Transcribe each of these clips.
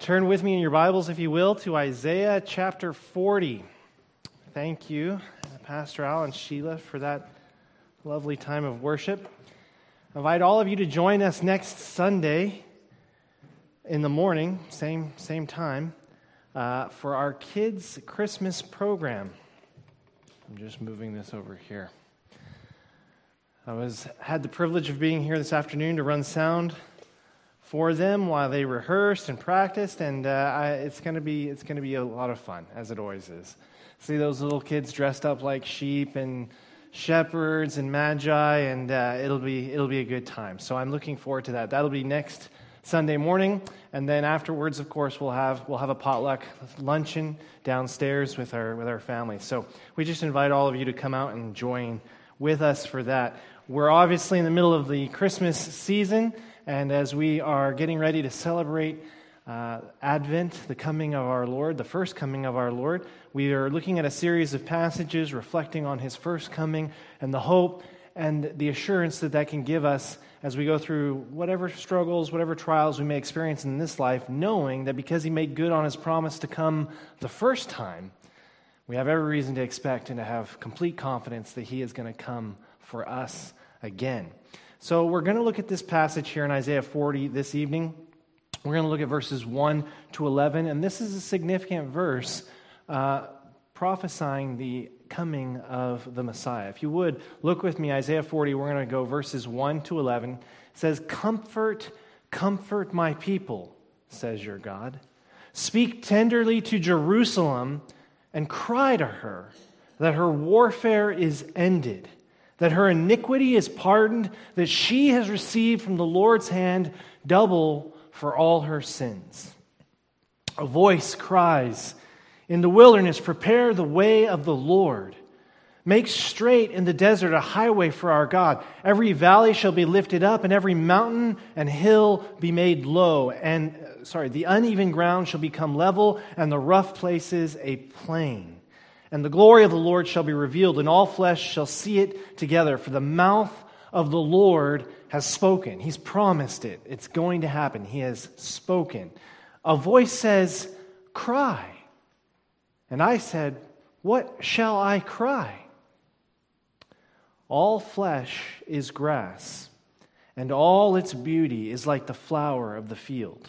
turn with me in your Bibles, if you will, to Isaiah chapter 40. Thank you, Pastor Al and Sheila, for that lovely time of worship. I invite all of you to join us next Sunday in the morning, same, same time, uh, for our kids' Christmas program. I'm just moving this over here. I was had the privilege of being here this afternoon to run sound for them while they rehearsed and practiced, and uh, I, it's going to be it's going to be a lot of fun, as it always is. See those little kids dressed up like sheep and shepherds and magi, and uh, it'll be it'll be a good time. So I'm looking forward to that. That'll be next Sunday morning, and then afterwards, of course, we'll have we'll have a potluck luncheon downstairs with our with our family. So we just invite all of you to come out and join with us for that. We're obviously in the middle of the Christmas season. And as we are getting ready to celebrate uh, Advent, the coming of our Lord, the first coming of our Lord, we are looking at a series of passages reflecting on his first coming and the hope and the assurance that that can give us as we go through whatever struggles, whatever trials we may experience in this life, knowing that because he made good on his promise to come the first time, we have every reason to expect and to have complete confidence that he is going to come for us again. So we're going to look at this passage here in Isaiah 40 this evening. We're going to look at verses 1 to 11, and this is a significant verse uh, prophesying the coming of the Messiah. If you would, look with me, Isaiah 40, we're going to go verses 1 to 11. It says, Comfort, comfort my people, says your God. Speak tenderly to Jerusalem and cry to her that her warfare is ended that her iniquity is pardoned, that she has received from the Lord's hand double for all her sins. A voice cries, In the wilderness, prepare the way of the Lord. Make straight in the desert a highway for our God. Every valley shall be lifted up, and every mountain and hill be made low. And, uh, sorry, the uneven ground shall become level, and the rough places a plain. And the glory of the Lord shall be revealed, and all flesh shall see it together. For the mouth of the Lord has spoken. He's promised it. It's going to happen. He has spoken. A voice says, Cry. And I said, What shall I cry? All flesh is grass, and all its beauty is like the flower of the field.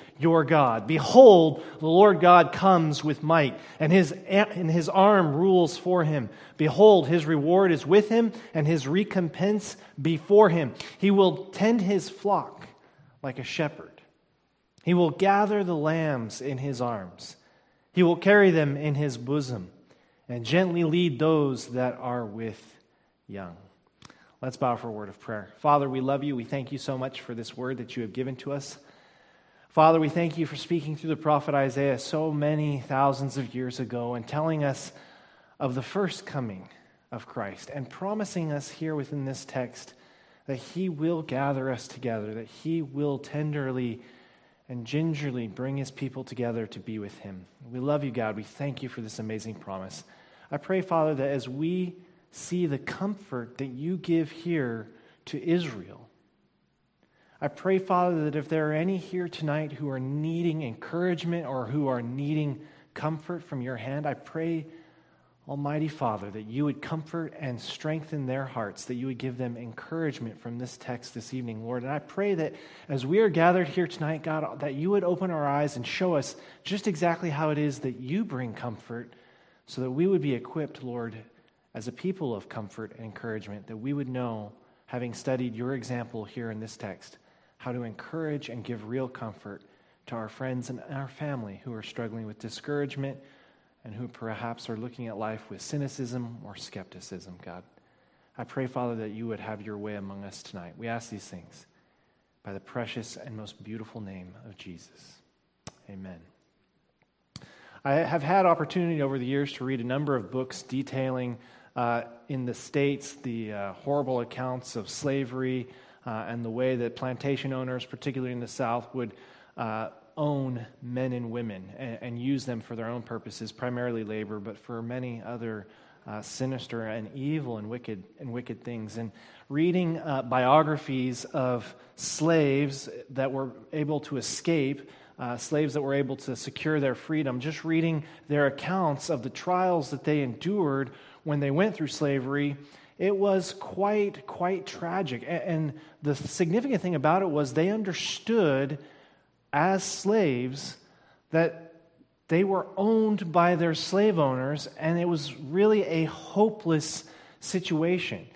your God. Behold, the Lord God comes with might, and his, and his arm rules for him. Behold, his reward is with him, and his recompense before him. He will tend his flock like a shepherd. He will gather the lambs in his arms. He will carry them in his bosom, and gently lead those that are with young. Let's bow for a word of prayer. Father, we love you. We thank you so much for this word that you have given to us. Father, we thank you for speaking through the prophet Isaiah so many thousands of years ago and telling us of the first coming of Christ and promising us here within this text that he will gather us together, that he will tenderly and gingerly bring his people together to be with him. We love you, God. We thank you for this amazing promise. I pray, Father, that as we see the comfort that you give here to Israel, I pray, Father, that if there are any here tonight who are needing encouragement or who are needing comfort from your hand, I pray, Almighty Father, that you would comfort and strengthen their hearts, that you would give them encouragement from this text this evening, Lord. And I pray that as we are gathered here tonight, God, that you would open our eyes and show us just exactly how it is that you bring comfort so that we would be equipped, Lord, as a people of comfort and encouragement, that we would know, having studied your example here in this text, how to encourage and give real comfort to our friends and our family who are struggling with discouragement and who perhaps are looking at life with cynicism or skepticism, God. I pray, Father, that you would have your way among us tonight. We ask these things by the precious and most beautiful name of Jesus. Amen. I have had opportunity over the years to read a number of books detailing uh, in the States the uh, horrible accounts of slavery uh, and the way that plantation owners, particularly in the South, would uh, own men and women and, and, use them for their own purposes, primarily labor, but for many other uh, sinister and evil and wicked and wicked things. And reading uh, biographies of slaves that were able to escape. Uh, slaves that were able to secure their freedom, just reading their accounts of the trials that they endured when they went through slavery, it was quite, quite tragic. And the significant thing about it was they understood as slaves that they were owned by their slave owners, and it was really a hopeless situation.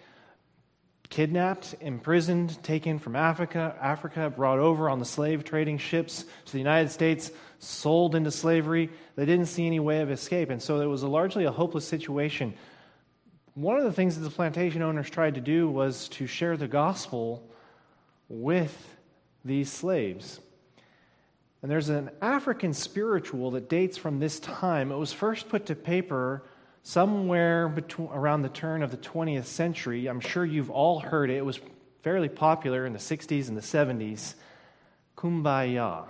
Kidnapped, imprisoned, taken from Africa, Africa, brought over on the slave trading ships to the United States, sold into slavery. They didn't see any way of escape, and so it was a largely a hopeless situation one of the things that the plantation owners tried to do was to share the gospel with these slaves. And there's an African spiritual that dates from this time. It was first put to paper somewhere between, around the turn of the 20th century. I'm sure you've all heard it. It was fairly popular in the 60s and the 70s. Kumbaya.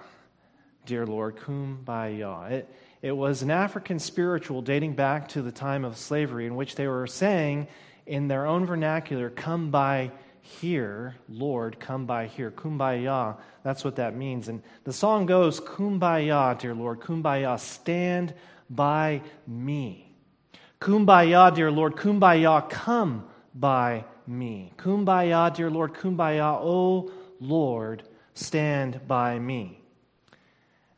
Dear Lord, Kumbaya. It, it was an African spiritual dating back to the time of slavery in which they were saying in their own vernacular, Come by here, Lord, come by here. Kumbaya, that's what that means. And the song goes, Kumbaya, dear Lord, Kumbaya, stand by me. Kumbaya, dear Lord, Kumbaya, come by me. Kumbaya, dear Lord, Kumbaya, oh Lord, stand by me.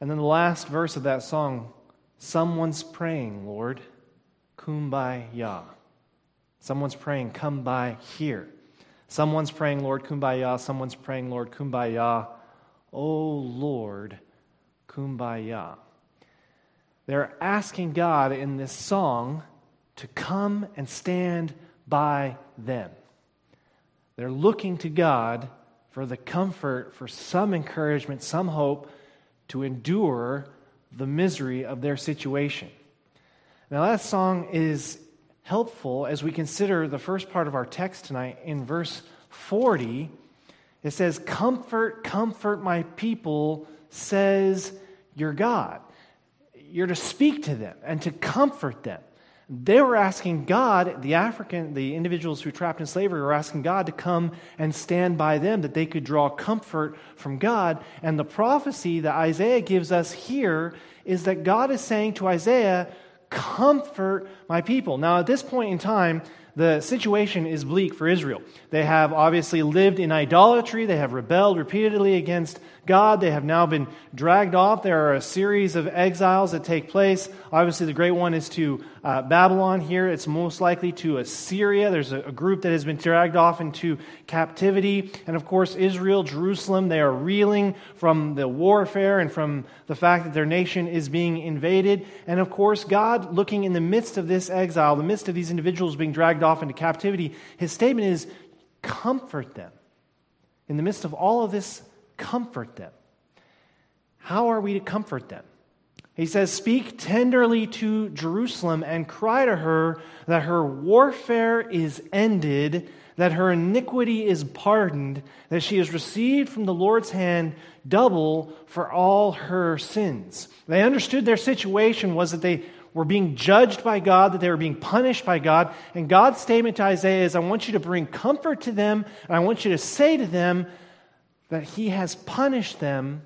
And then the last verse of that song Someone's praying, Lord, kumbaya. Someone's praying, come by here. Someone's praying, Lord, kumbaya. Someone's praying, Lord, kumbaya. Oh, Lord, kumbaya. They're asking God in this song to come and stand by them. They're looking to God for the comfort, for some encouragement, some hope to endure the misery of their situation. Now, that song is helpful as we consider the first part of our text tonight in verse 40. It says, Comfort, comfort my people, says your God. You're to speak to them and to comfort them. They were asking God, the African, the individuals who were trapped in slavery were asking God to come and stand by them, that they could draw comfort from God. And the prophecy that Isaiah gives us here is that God is saying to Isaiah, Comfort my people. Now, at this point in time, the situation is bleak for Israel. They have obviously lived in idolatry, they have rebelled repeatedly against God. They have now been dragged off. There are a series of exiles that take place. Obviously, the great one is to uh, Babylon here. It's most likely to Assyria. There's a, a group that has been dragged off into captivity. And of course, Israel, Jerusalem, they are reeling from the warfare and from the fact that their nation is being invaded. And of course, God, looking in the midst of this exile, the midst of these individuals being dragged off into captivity, his statement is comfort them. In the midst of all of this comfort them. How are we to comfort them? He says, Speak tenderly to Jerusalem and cry to her that her warfare is ended, that her iniquity is pardoned, that she has received from the Lord's hand double for all her sins. They understood their situation was that they were being judged by God, that they were being punished by God. And God's statement to Isaiah is, I want you to bring comfort to them, and I want you to say to them that he has punished them,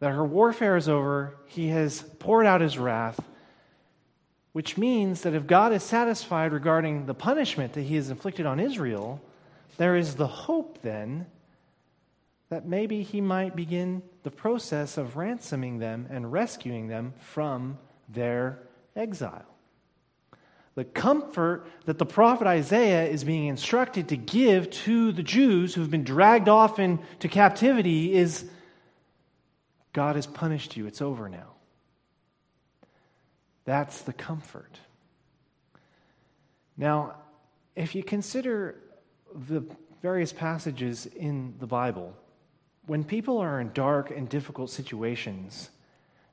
that her warfare is over, he has poured out his wrath, which means that if God is satisfied regarding the punishment that he has inflicted on Israel, there is the hope then that maybe he might begin the process of ransoming them and rescuing them from their exile the comfort that the prophet Isaiah is being instructed to give to the Jews who've been dragged off into captivity is God has punished you. It's over now. That's the comfort. Now, if you consider the various passages in the Bible, when people are in dark and difficult situations,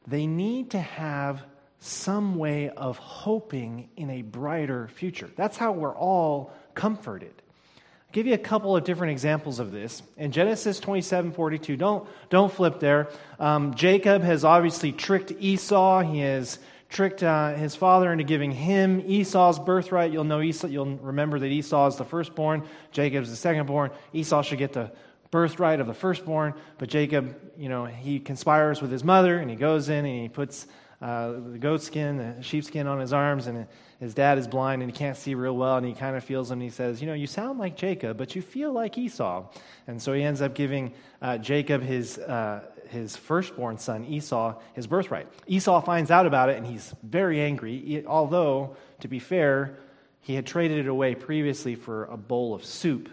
they need to have some way of hoping in a brighter future. That's how we're all comforted. I'll give you a couple of different examples of this. In Genesis 27 42, don't, don't flip there. Um, Jacob has obviously tricked Esau. He has tricked uh, his father into giving him Esau's birthright. You'll know Esau, you'll remember that Esau is the firstborn, Jacob's the secondborn. Esau should get the birthright of the firstborn, but Jacob, you know, he conspires with his mother and he goes in and he puts uh, the goat skin, the sheepskin on his arms, and his dad is blind and he can't see real well, and he kind of feels him. And he says, "You know, you sound like Jacob, but you feel like Esau." And so he ends up giving uh, Jacob his uh, his firstborn son Esau his birthright. Esau finds out about it, and he's very angry. Although, to be fair, he had traded it away previously for a bowl of soup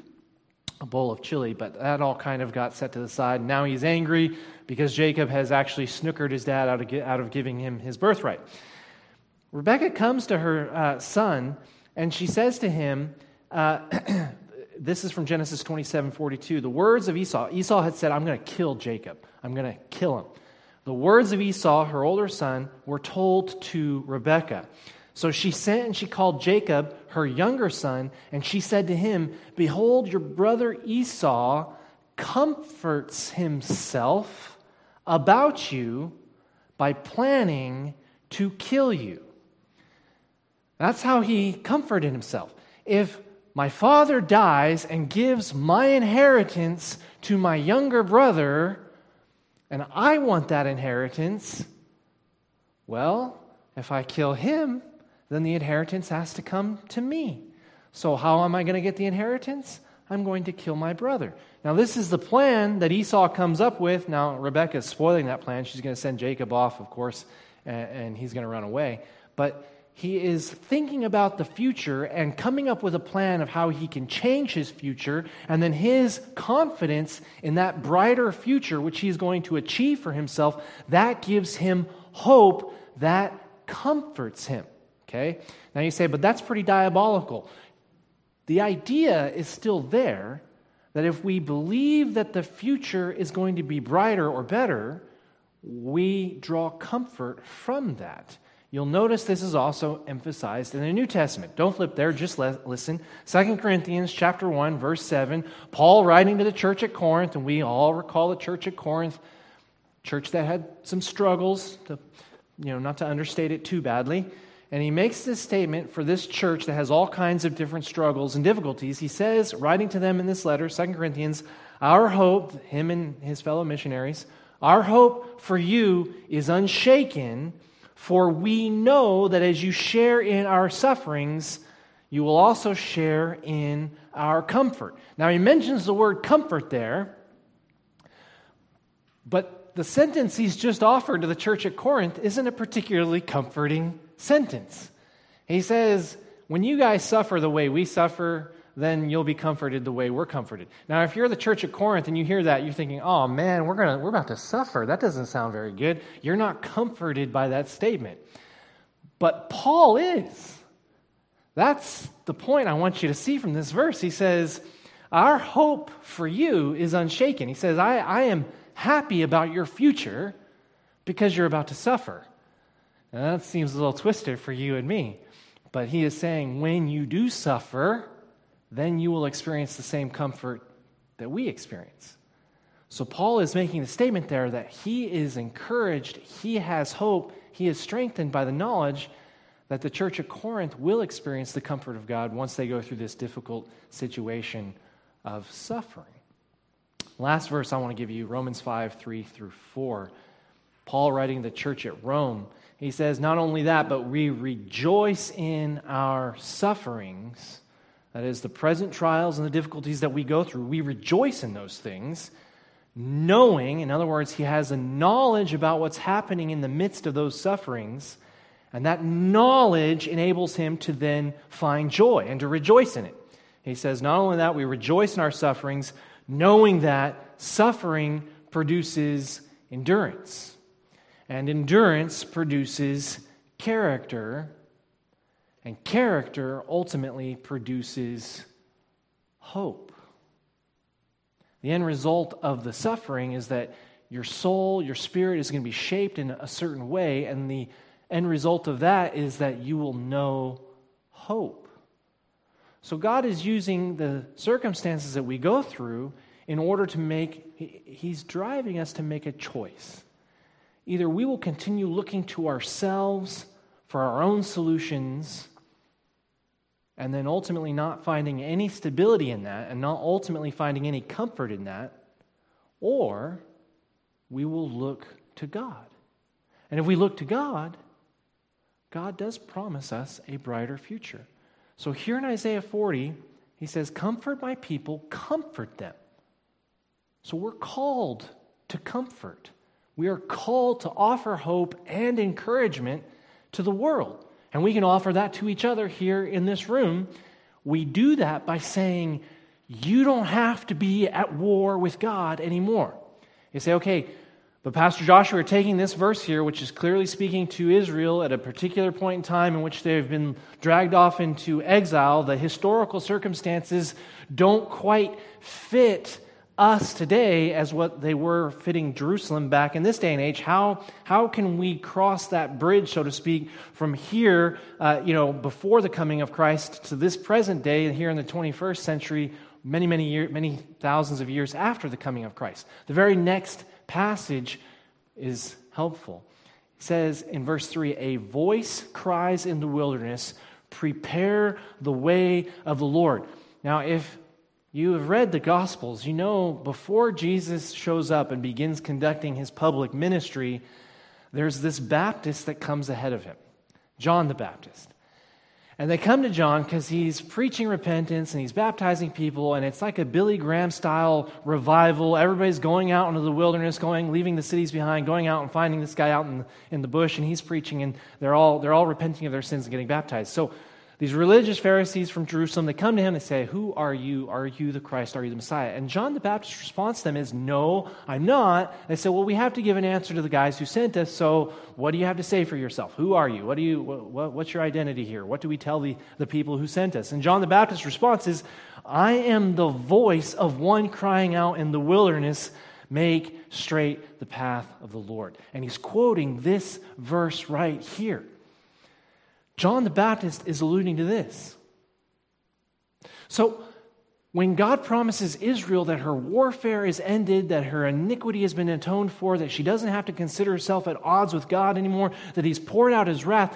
a bowl of chili, but that all kind of got set to the side. Now he's angry because Jacob has actually snookered his dad out of, out of giving him his birthright. Rebecca comes to her uh, son and she says to him, uh, This is from Genesis 27 42. The words of Esau. Esau had said, I'm going to kill Jacob. I'm going to kill him. The words of Esau, her older son, were told to Rebekah. So she sent and she called Jacob, her younger son, and she said to him, Behold, your brother Esau comforts himself about you by planning to kill you. That's how he comforted himself. If my father dies and gives my inheritance to my younger brother, and I want that inheritance, well, if I kill him, then the inheritance has to come to me. So, how am I going to get the inheritance? I'm going to kill my brother. Now, this is the plan that Esau comes up with. Now, Rebecca is spoiling that plan. She's going to send Jacob off, of course, and he's going to run away. But he is thinking about the future and coming up with a plan of how he can change his future, and then his confidence in that brighter future, which he's going to achieve for himself, that gives him hope that comforts him. Okay? Now you say, but that's pretty diabolical. The idea is still there that if we believe that the future is going to be brighter or better, we draw comfort from that. You'll notice this is also emphasized in the New Testament. Don't flip there, just listen. 2 Corinthians chapter 1 verse 7, Paul writing to the church at Corinth, and we all recall the church at Corinth, church that had some struggles, to, you know, not to understate it too badly. And he makes this statement for this church that has all kinds of different struggles and difficulties. He says, writing to them in this letter, 2 Corinthians, our hope, him and his fellow missionaries, our hope for you is unshaken, for we know that as you share in our sufferings, you will also share in our comfort. Now, he mentions the word comfort there, but the sentence he's just offered to the church at Corinth isn't a particularly comforting sentence. He says, When you guys suffer the way we suffer, then you'll be comforted the way we're comforted. Now, if you're the church at Corinth and you hear that, you're thinking, oh man, we're, gonna, we're about to suffer. That doesn't sound very good. You're not comforted by that statement. But Paul is. That's the point I want you to see from this verse. He says, Our hope for you is unshaken. He says, I, I am happy about your future because you're about to suffer. Now, that seems a little twisted for you and me. But he is saying, when you do suffer, then you will experience the same comfort that we experience. So, Paul is making the statement there that he is encouraged, he has hope, he is strengthened by the knowledge that the church at Corinth will experience the comfort of God once they go through this difficult situation of suffering. Last verse I want to give you Romans 5 3 through 4. Paul writing the church at Rome he says, not only that, but we rejoice in our sufferings. That is, the present trials and the difficulties that we go through. We rejoice in those things, knowing, in other words, he has a knowledge about what's happening in the midst of those sufferings. And that knowledge enables him to then find joy and to rejoice in it. He says, not only that, we rejoice in our sufferings, knowing that suffering produces endurance. And endurance produces character, and character ultimately produces hope. The end result of the suffering is that your soul, your spirit is going to be shaped in a certain way, and the end result of that is that you will know hope. So God is using the circumstances that we go through in order to make, He's driving us to make a choice. Either we will continue looking to ourselves for our own solutions and then ultimately not finding any stability in that and not ultimately finding any comfort in that, or we will look to God. And if we look to God, God does promise us a brighter future. So here in Isaiah 40, he says, Comfort my people, comfort them. So we're called to comfort. We are called to offer hope and encouragement to the world. And we can offer that to each other here in this room. We do that by saying, You don't have to be at war with God anymore. You say, Okay, but Pastor Joshua, we're taking this verse here, which is clearly speaking to Israel at a particular point in time in which they've been dragged off into exile. The historical circumstances don't quite fit us today as what they were fitting Jerusalem back in this day and age. How, how can we cross that bridge, so to speak, from here, uh, you know, before the coming of Christ to this present day, and here in the 21st century, many, many years, many thousands of years after the coming of Christ? The very next passage is helpful. It says in verse 3 A voice cries in the wilderness, Prepare the way of the Lord. Now, if you have read the Gospels. You know, before Jesus shows up and begins conducting his public ministry, there's this Baptist that comes ahead of him, John the Baptist. And they come to John because he's preaching repentance and he's baptizing people, and it's like a Billy Graham style revival. Everybody's going out into the wilderness, going, leaving the cities behind, going out and finding this guy out in, in the bush, and he's preaching, and they're all, they're all repenting of their sins and getting baptized. So these religious Pharisees from Jerusalem, they come to him, they say, Who are you? Are you the Christ? Are you the Messiah? And John the Baptist's response to them is, No, I'm not. They say, Well, we have to give an answer to the guys who sent us, so what do you have to say for yourself? Who are you? What do you what, what's your identity here? What do we tell the, the people who sent us? And John the Baptist's response is, I am the voice of one crying out in the wilderness, make straight the path of the Lord. And he's quoting this verse right here. John the Baptist is alluding to this. So, when God promises Israel that her warfare is ended, that her iniquity has been atoned for, that she doesn't have to consider herself at odds with God anymore, that He's poured out His wrath,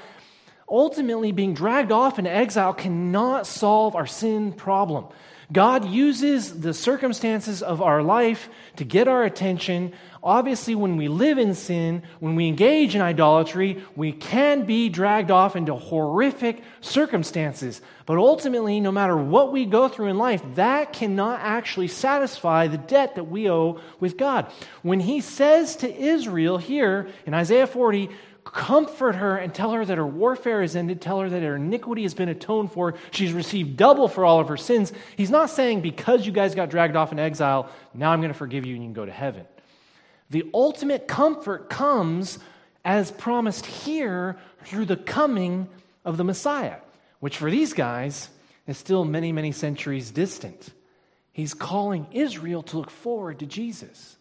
ultimately being dragged off into exile cannot solve our sin problem. God uses the circumstances of our life to get our attention. Obviously, when we live in sin, when we engage in idolatry, we can be dragged off into horrific circumstances. But ultimately, no matter what we go through in life, that cannot actually satisfy the debt that we owe with God. When he says to Israel here in Isaiah 40, comfort her and tell her that her warfare is ended, tell her that her iniquity has been atoned for, she's received double for all of her sins. He's not saying, because you guys got dragged off in exile, now I'm going to forgive you and you can go to heaven. The ultimate comfort comes, as promised here, through the coming of the Messiah, which for these guys is still many, many centuries distant. He's calling Israel to look forward to Jesus,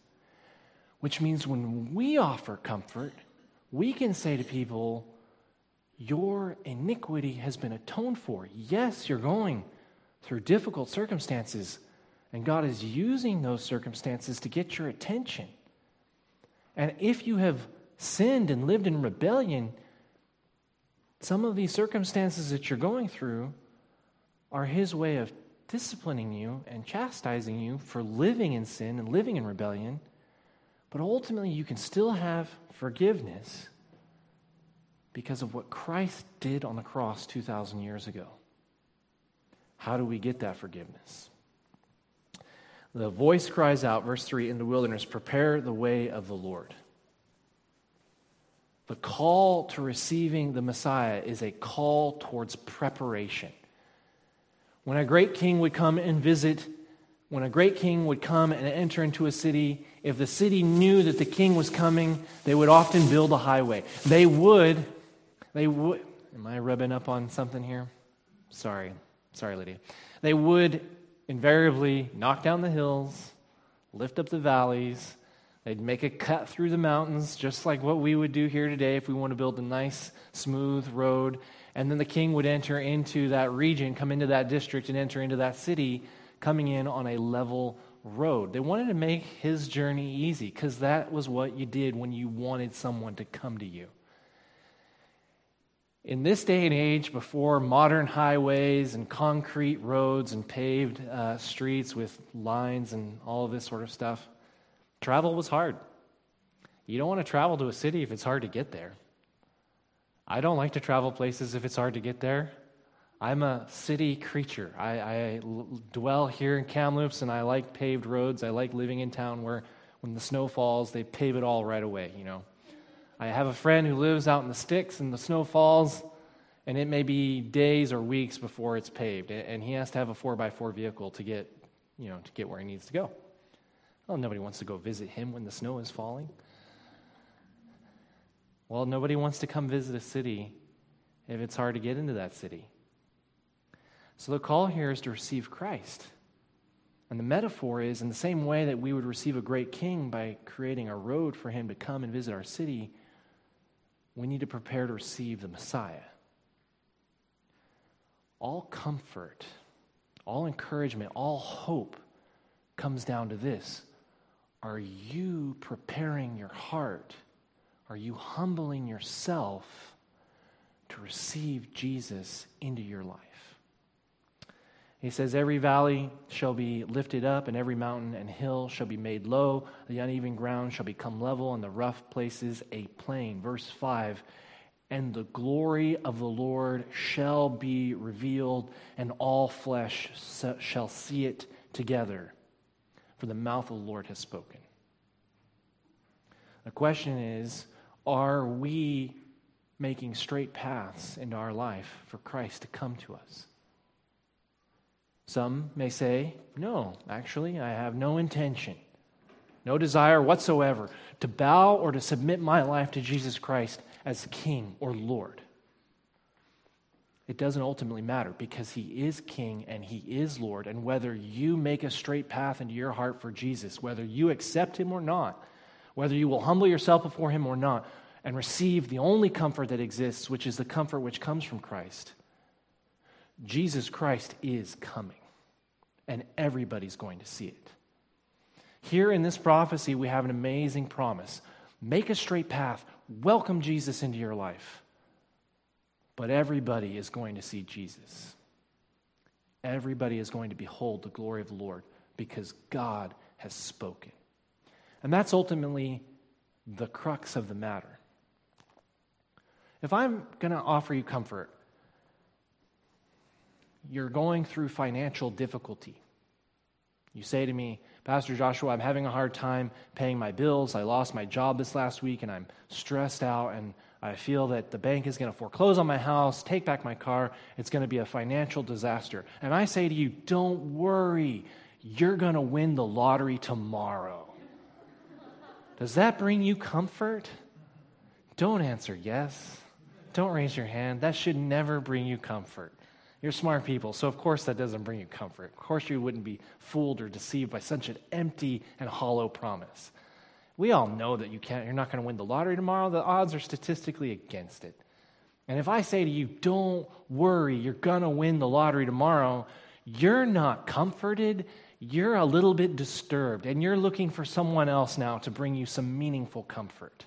which means when we offer comfort, we can say to people, Your iniquity has been atoned for. Yes, you're going through difficult circumstances, and God is using those circumstances to get your attention. And if you have sinned and lived in rebellion, some of these circumstances that you're going through are His way of disciplining you and chastising you for living in sin and living in rebellion. But ultimately, you can still have forgiveness because of what Christ did on the cross 2,000 years ago. How do we get that forgiveness? The voice cries out, verse 3 in the wilderness, prepare the way of the Lord. The call to receiving the Messiah is a call towards preparation. When a great king would come and visit, when a great king would come and enter into a city, if the city knew that the king was coming, they would often build a highway. They would, they would, am I rubbing up on something here? Sorry. Sorry, Lydia. They would invariably knock down the hills, lift up the valleys. They'd make a cut through the mountains, just like what we would do here today if we want to build a nice, smooth road. And then the king would enter into that region, come into that district, and enter into that city, coming in on a level road. They wanted to make his journey easy because that was what you did when you wanted someone to come to you. In this day and age, before modern highways and concrete roads and paved uh, streets with lines and all of this sort of stuff, Travel was hard. You don't want to travel to a city if it's hard to get there. I don't like to travel places if it's hard to get there. I'm a city creature. I, I dwell here in Kamloops and I like paved roads. I like living in town where when the snow falls, they pave it all right away, you know. I have a friend who lives out in the sticks and the snow falls, and it may be days or weeks before it's paved. And he has to have a 4 by 4 vehicle to get, you know, to get where he needs to go. Well, nobody wants to go visit him when the snow is falling. Well, nobody wants to come visit a city if it's hard to get into that city. So the call here is to receive Christ. And the metaphor is in the same way that we would receive a great king by creating a road for him to come and visit our city, we need to prepare to receive the Messiah. All comfort, all encouragement, all hope comes down to this are you preparing your heart? Are you humbling yourself to receive Jesus into your life? He says, Every valley shall be lifted up, and every mountain and hill shall be made low. The uneven ground shall become level, and the rough places a plain. Verse 5 And the glory of the Lord shall be revealed, and all flesh shall see it together for the mouth of the Lord has spoken. The question is are we making straight paths into our life for Christ to come to us? Some may say, No, actually, I have no intention, no desire whatsoever to bow or to submit my life to Jesus Christ as King or Lord it doesn't ultimately matter because he is king and he is Lord. And whether you make a straight path into your heart for Jesus, whether you accept him or not, whether you will humble yourself before him or not, and receive the only comfort that exists, which is the comfort which comes from Christ, Jesus Christ is coming. And everybody's going to see it. Here in this prophecy, we have an amazing promise make a straight path, welcome Jesus into your life. But everybody is going to see Jesus. Everybody is going to behold the glory of the Lord because God has spoken. And that's ultimately the crux of the matter. If I'm going to offer you comfort, you're going through financial difficulty. You say to me, Pastor Joshua, I'm having a hard time paying my bills. I lost my job this last week and I'm stressed out and I feel that the bank is going to foreclose on my house, take back my car. It's going to be a financial disaster. And I say to you, don't worry. You're going to win the lottery tomorrow. Does that bring you comfort? Don't answer yes. Don't raise your hand. That should never bring you comfort. You're smart people, so of course that doesn't bring you comfort. Of course you wouldn't be fooled or deceived by such an empty and hollow promise. We all know that you can't, you're not going to win the lottery tomorrow. The odds are statistically against it. And if I say to you, don't worry, you're going to win the lottery tomorrow, you're not comforted. You're a little bit disturbed, and you're looking for someone else now to bring you some meaningful comfort.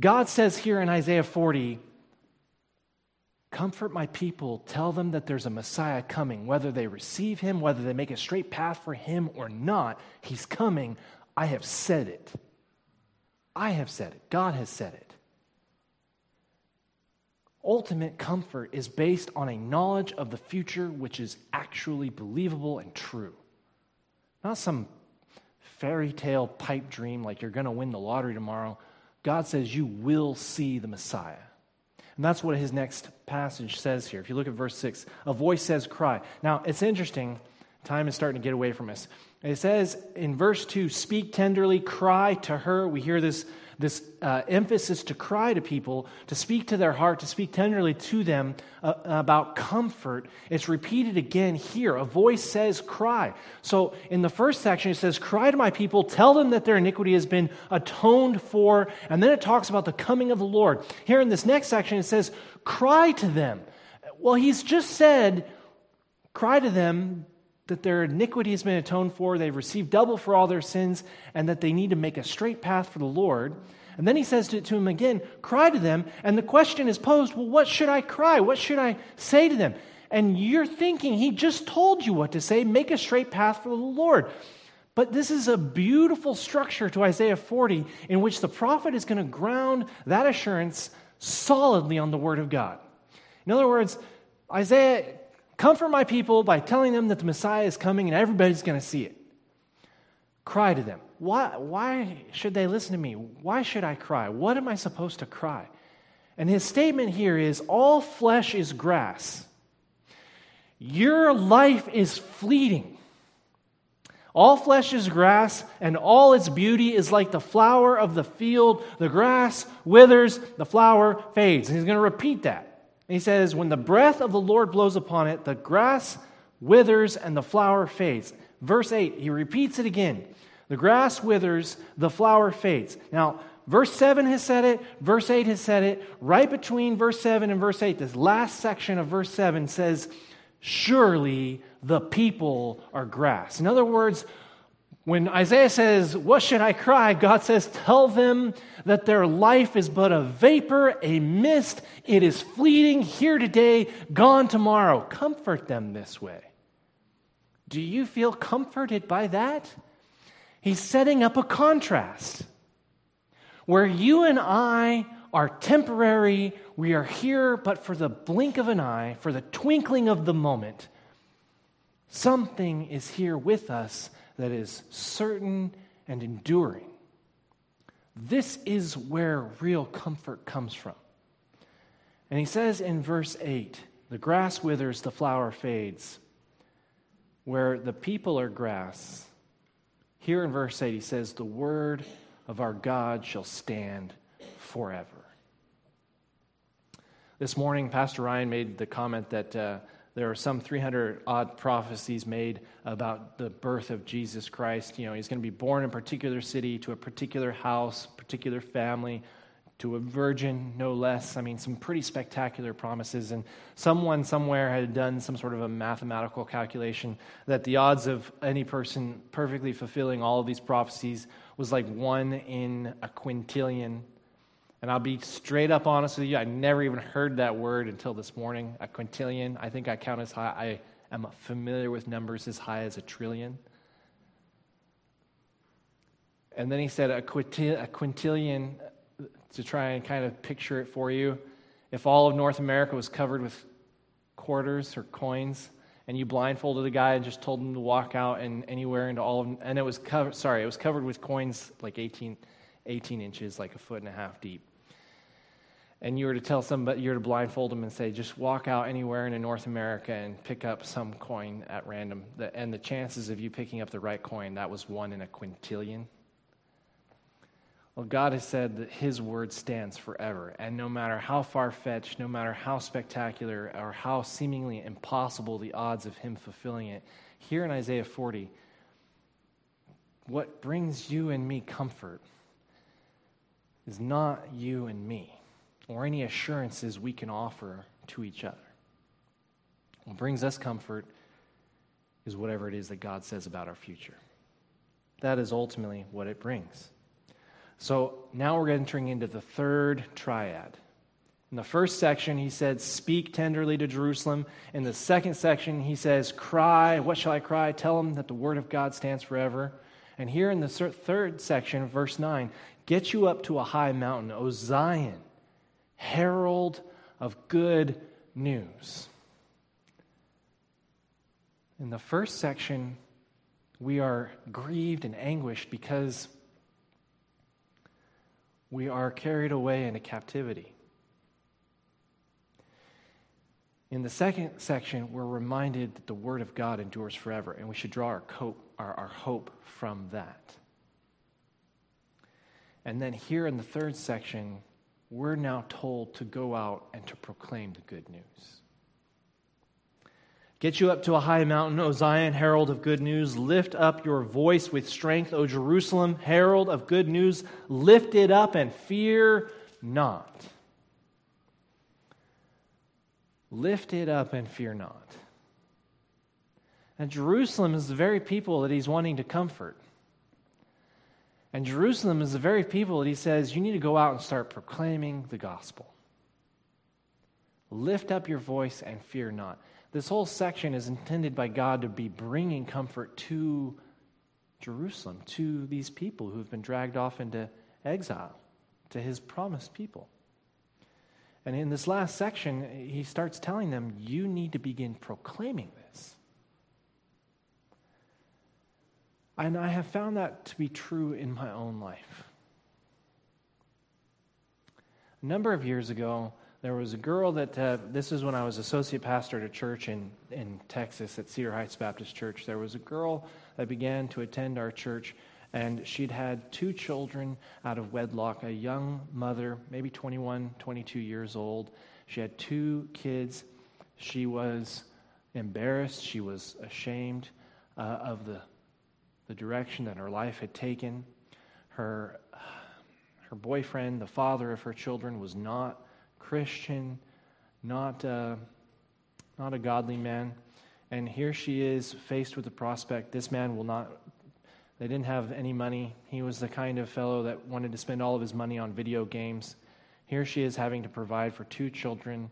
God says here in Isaiah 40, Comfort my people. Tell them that there's a Messiah coming. Whether they receive him, whether they make a straight path for him or not, he's coming. I have said it. I have said it. God has said it. Ultimate comfort is based on a knowledge of the future which is actually believable and true. Not some fairy tale pipe dream like you're going to win the lottery tomorrow. God says you will see the Messiah. And that's what his next passage says here. If you look at verse 6, a voice says, Cry. Now, it's interesting Time is starting to get away from us. It says in verse 2 speak tenderly, cry to her. We hear this, this uh, emphasis to cry to people, to speak to their heart, to speak tenderly to them uh, about comfort. It's repeated again here. A voice says, cry. So in the first section, it says, Cry to my people, tell them that their iniquity has been atoned for. And then it talks about the coming of the Lord. Here in this next section, it says, Cry to them. Well, he's just said, Cry to them that their iniquity has been atoned for, they've received double for all their sins, and that they need to make a straight path for the Lord. And then he says to, to him again, Cry to them. And the question is posed, Well, what should I cry? What should I say to them? And you're thinking, He just told you what to say. Make a straight path for the Lord. But this is a beautiful structure to Isaiah 40 in which the prophet is going to ground that assurance solidly on the Word of God. In other words, Isaiah Comfort my people by telling them that the Messiah is coming and everybody's going to see it. Cry to them. Why, why should they listen to me? Why should I cry? What am I supposed to cry? And his statement here is all flesh is grass. Your life is fleeting. All flesh is grass, and all its beauty is like the flower of the field. The grass withers, the flower fades. And he's going to repeat that. He says, When the breath of the Lord blows upon it, the grass withers and the flower fades. Verse 8, he repeats it again. The grass withers, the flower fades. Now, verse 7 has said it, verse 8 has said it. Right between verse 7 and verse 8, this last section of verse 7 says, Surely the people are grass. In other words, when Isaiah says, What should I cry? God says, Tell them that their life is but a vapor, a mist. It is fleeting here today, gone tomorrow. Comfort them this way. Do you feel comforted by that? He's setting up a contrast where you and I are temporary. We are here, but for the blink of an eye, for the twinkling of the moment, something is here with us that is certain and enduring. This is where real comfort comes from. And he says in verse 8 the grass withers, the flower fades. Where the people are grass, here in verse 8 he says, The word of our God shall stand forever. This morning, Pastor Ryan made the comment that uh, there are some 300 odd prophecies made about the birth of Jesus Christ. You know, he's going to be born in a particular city, to a particular house, particular family, to a virgin, no less. I mean, some pretty spectacular promises. And someone somewhere had done some sort of a mathematical calculation that the odds of any person perfectly fulfilling all of these prophecies was like one in a quintillion and I'll be straight up honest with you, I never even heard that word until this morning, a quintillion. I think I count as high. I am familiar with numbers as high as a trillion. And then he said a, quintillion, to try and kind of picture it for you. If all of North America was covered with quarters or coins, and you blindfolded a guy and just told him to walk out and anywhere into all of and it was covered, sorry, it was covered with coins like 18, 18 inches, like a foot and a half deep and you were to tell somebody, you were to blindfold them and say, just walk out anywhere in North America and pick up some coin at random. And the chances of you picking up the right coin, that was one in a quintillion. Well, God has said that His word stands forever. And no matter how far fetched, no matter how spectacular, or how seemingly impossible the odds of Him fulfilling it, here in Isaiah 40, what brings you and me comfort is not you and me or any assurances we can offer to each other. What brings us comfort is whatever it is that God says about our future. That is ultimately what it brings. So now we're entering into the third triad. In the first section, he said, Speak tenderly to Jerusalem. In the second section, he says, Cry. What shall I cry? Tell them that the word of God stands forever. And here in the third section, verse 9, Get you up to a high mountain, O Zion herald of good news. In the first section, we are grieved and anguished because we are carried away into captivity. In the second section, we're reminded that the Word of God endures forever, and we should draw our, cope, our, our hope from that. And then here in the third section, we're now told to go out and to proclaim the good news. Get you up to a high mountain, O Zion, herald of good news. Lift up your voice with strength, O Jerusalem, herald of good news. Lift it up and fear not. Lift it up and fear not. And Jerusalem is the very people that he's wanting to comfort. And Jerusalem is the very people that he says, you need to go out and start proclaiming the gospel. Lift up your voice and fear not. This whole section is intended by God to be bringing comfort to Jerusalem, to these people who have been dragged off into exile, to his promised people. And in this last section, he starts telling them, you need to begin proclaiming this. And I have found that to be true in my own life. A number of years ago, there was a girl that, uh, this is when I was associate pastor at a church in, in Texas at Cedar Heights Baptist Church. There was a girl that began to attend our church, and she'd had two children out of wedlock, a young mother, maybe 21, 22 years old. She had two kids. She was embarrassed, she was ashamed uh, of the, the direction that her life had taken. Her, her boyfriend, the father of her children, was not Christian, not, uh, not a godly man. And here she is faced with the prospect this man will not, they didn't have any money. He was the kind of fellow that wanted to spend all of his money on video games. Here she is having to provide for two children.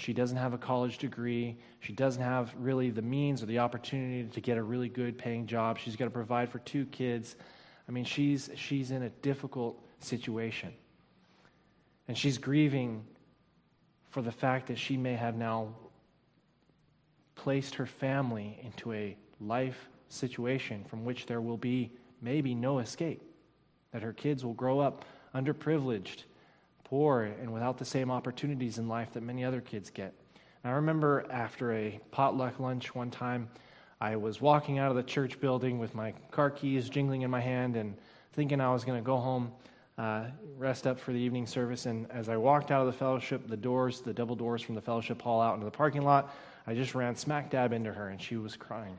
She doesn't have a college degree. She doesn't have really the means or the opportunity to get a really good paying job. She's got to provide for two kids. I mean, she's, she's in a difficult situation. And she's grieving for the fact that she may have now placed her family into a life situation from which there will be maybe no escape. That her kids will grow up underprivileged, poor, and without the same opportunities in life that many other kids get. And I remember after a potluck lunch one time, I was walking out of the church building with my car keys jingling in my hand and thinking I was going to go home uh, rest up for the evening service. And as I walked out of the fellowship, the doors, the double doors from the fellowship hall out into the parking lot, I just ran smack dab into her, and she was crying.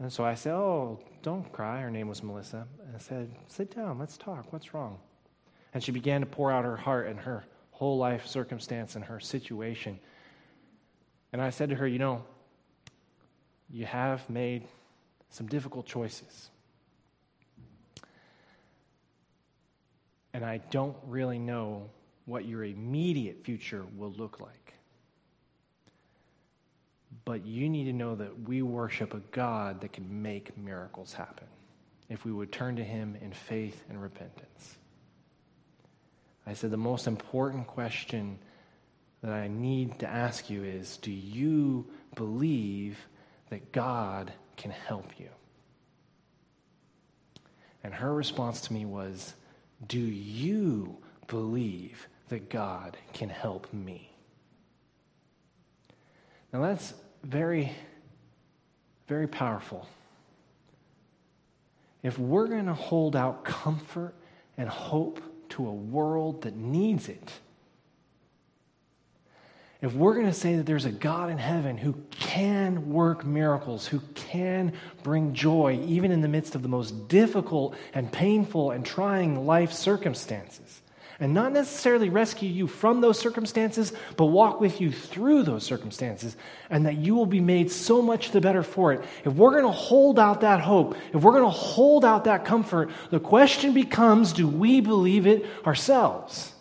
And so I said, Oh, don't cry. Her name was Melissa. And I said, Sit down, let's talk. What's wrong? And she began to pour out her heart and her whole life circumstance and her situation. And I said to her, You know, you have made some difficult choices. and I don't really know what your immediate future will look like. But you need to know that we worship a God that can make miracles happen if we would turn to Him in faith and repentance. I said the most important question that I need to ask you is do you believe that God can help you? And her response to me was, do you believe that God can help me? Now that's very, very powerful. If we're going to hold out comfort and hope to a world that needs it, if we're going to say that there's a God in heaven who can work miracles, who can bring joy even in the midst of the most difficult and painful and trying life circumstances, and not necessarily rescue you from those circumstances, but walk with you through those circumstances, and that you will be made so much the better for it. If we're going to hold out that hope, if we're going to hold out that comfort, the question becomes do we believe it ourselves?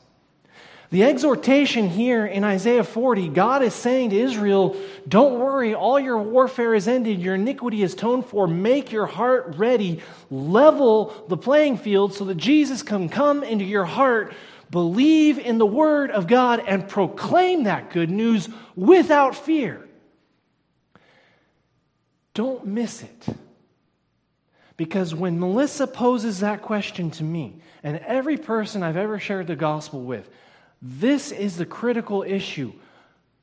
The exhortation here in Isaiah 40, God is saying to Israel, Don't worry, all your warfare is ended, your iniquity is atoned for. Make your heart ready, level the playing field so that Jesus can come into your heart. Believe in the Word of God and proclaim that good news without fear. Don't miss it. Because when Melissa poses that question to me, and every person I've ever shared the gospel with, this is the critical issue.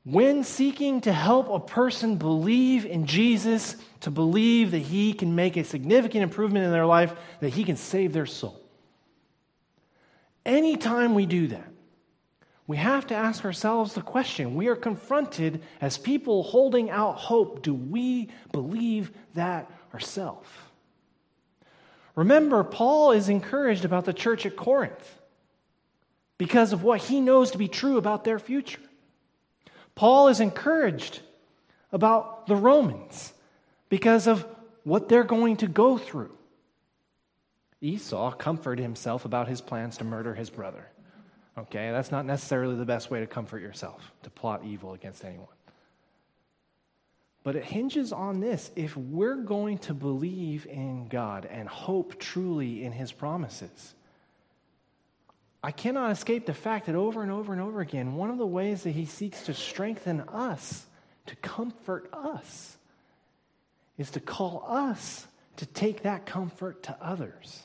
when seeking to help a person believe in Jesus, to believe that he can make a significant improvement in their life, that he can save their soul. Anytime we do that, we have to ask ourselves the question we are confronted as people holding out hope do we believe that ourselves? Remember, Paul is encouraged about the church at Corinth because of what he knows to be true about their future. Paul is encouraged about the Romans because of what they're going to go through. Esau comforted himself about his plans to murder his brother. Okay, that's not necessarily the best way to comfort yourself, to plot evil against anyone. But it hinges on this. If we're going to believe in God and hope truly in his promises, I cannot escape the fact that over and over and over again, one of the ways that he seeks to strengthen us, to comfort us, is to call us to take that comfort to others.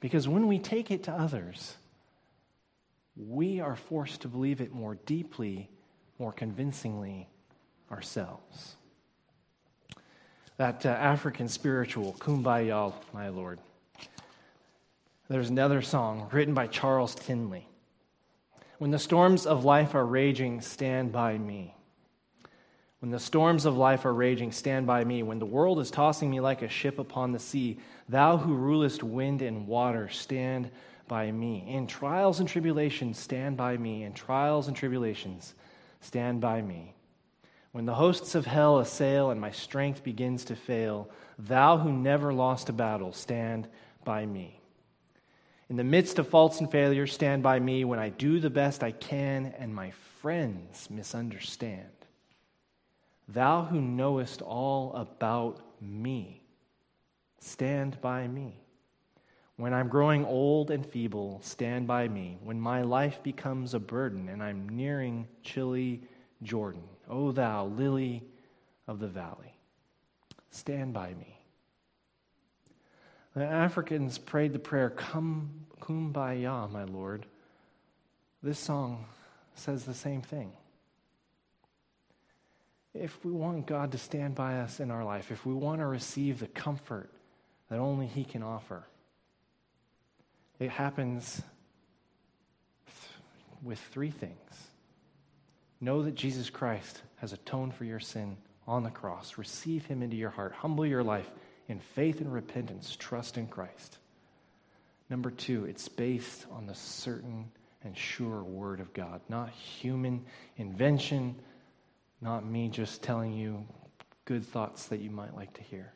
Because when we take it to others, we are forced to believe it more deeply, more convincingly ourselves. That uh, African spiritual, Kumbaya, my Lord. There's another song written by Charles Tindley. When the storms of life are raging, stand by me. When the storms of life are raging, stand by me. When the world is tossing me like a ship upon the sea, thou who rulest wind and water, stand by me. In trials and tribulations, stand by me. In trials and tribulations, stand by me. When the hosts of hell assail and my strength begins to fail, thou who never lost a battle, stand by me. In the midst of faults and failures, stand by me when I do the best I can and my friends misunderstand. Thou who knowest all about me, stand by me. When I'm growing old and feeble, stand by me. When my life becomes a burden and I'm nearing chilly Jordan, O thou lily of the valley, stand by me. The Africans prayed the prayer, Come, kumbaya, my Lord. This song says the same thing. If we want God to stand by us in our life, if we want to receive the comfort that only He can offer, it happens with three things. Know that Jesus Christ has atoned for your sin on the cross. Receive him into your heart. Humble your life in faith and repentance. Trust in Christ. Number two, it's based on the certain and sure word of God, not human invention, not me just telling you good thoughts that you might like to hear.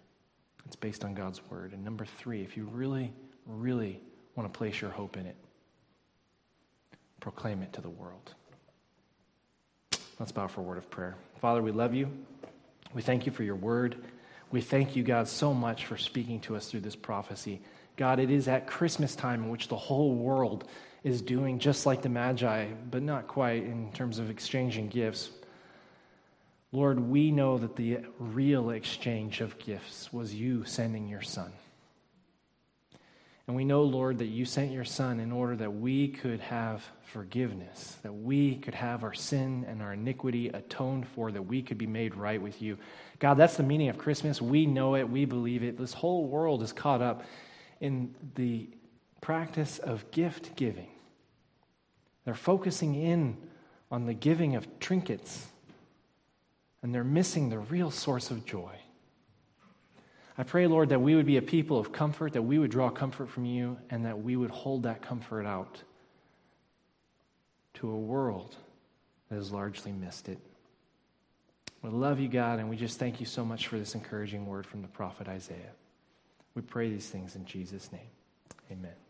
It's based on God's word. And number three, if you really, really want to place your hope in it. Proclaim it to the world. Let's bow for a word of prayer. Father, we love you. We thank you for your word. We thank you, God, so much for speaking to us through this prophecy. God, it is at Christmas time in which the whole world is doing just like the Magi, but not quite in terms of exchanging gifts. Lord, we know that the real exchange of gifts was you sending your son. And we know, Lord, that you sent your Son in order that we could have forgiveness, that we could have our sin and our iniquity atoned for, that we could be made right with you. God, that's the meaning of Christmas. We know it, we believe it. This whole world is caught up in the practice of gift giving. They're focusing in on the giving of trinkets, and they're missing the real source of joy. I pray, Lord, that we would be a people of comfort, that we would draw comfort from you, and that we would hold that comfort out to a world that has largely missed it. We love you, God, and we just thank you so much for this encouraging word from the prophet Isaiah. We pray these things in Jesus' name. Amen.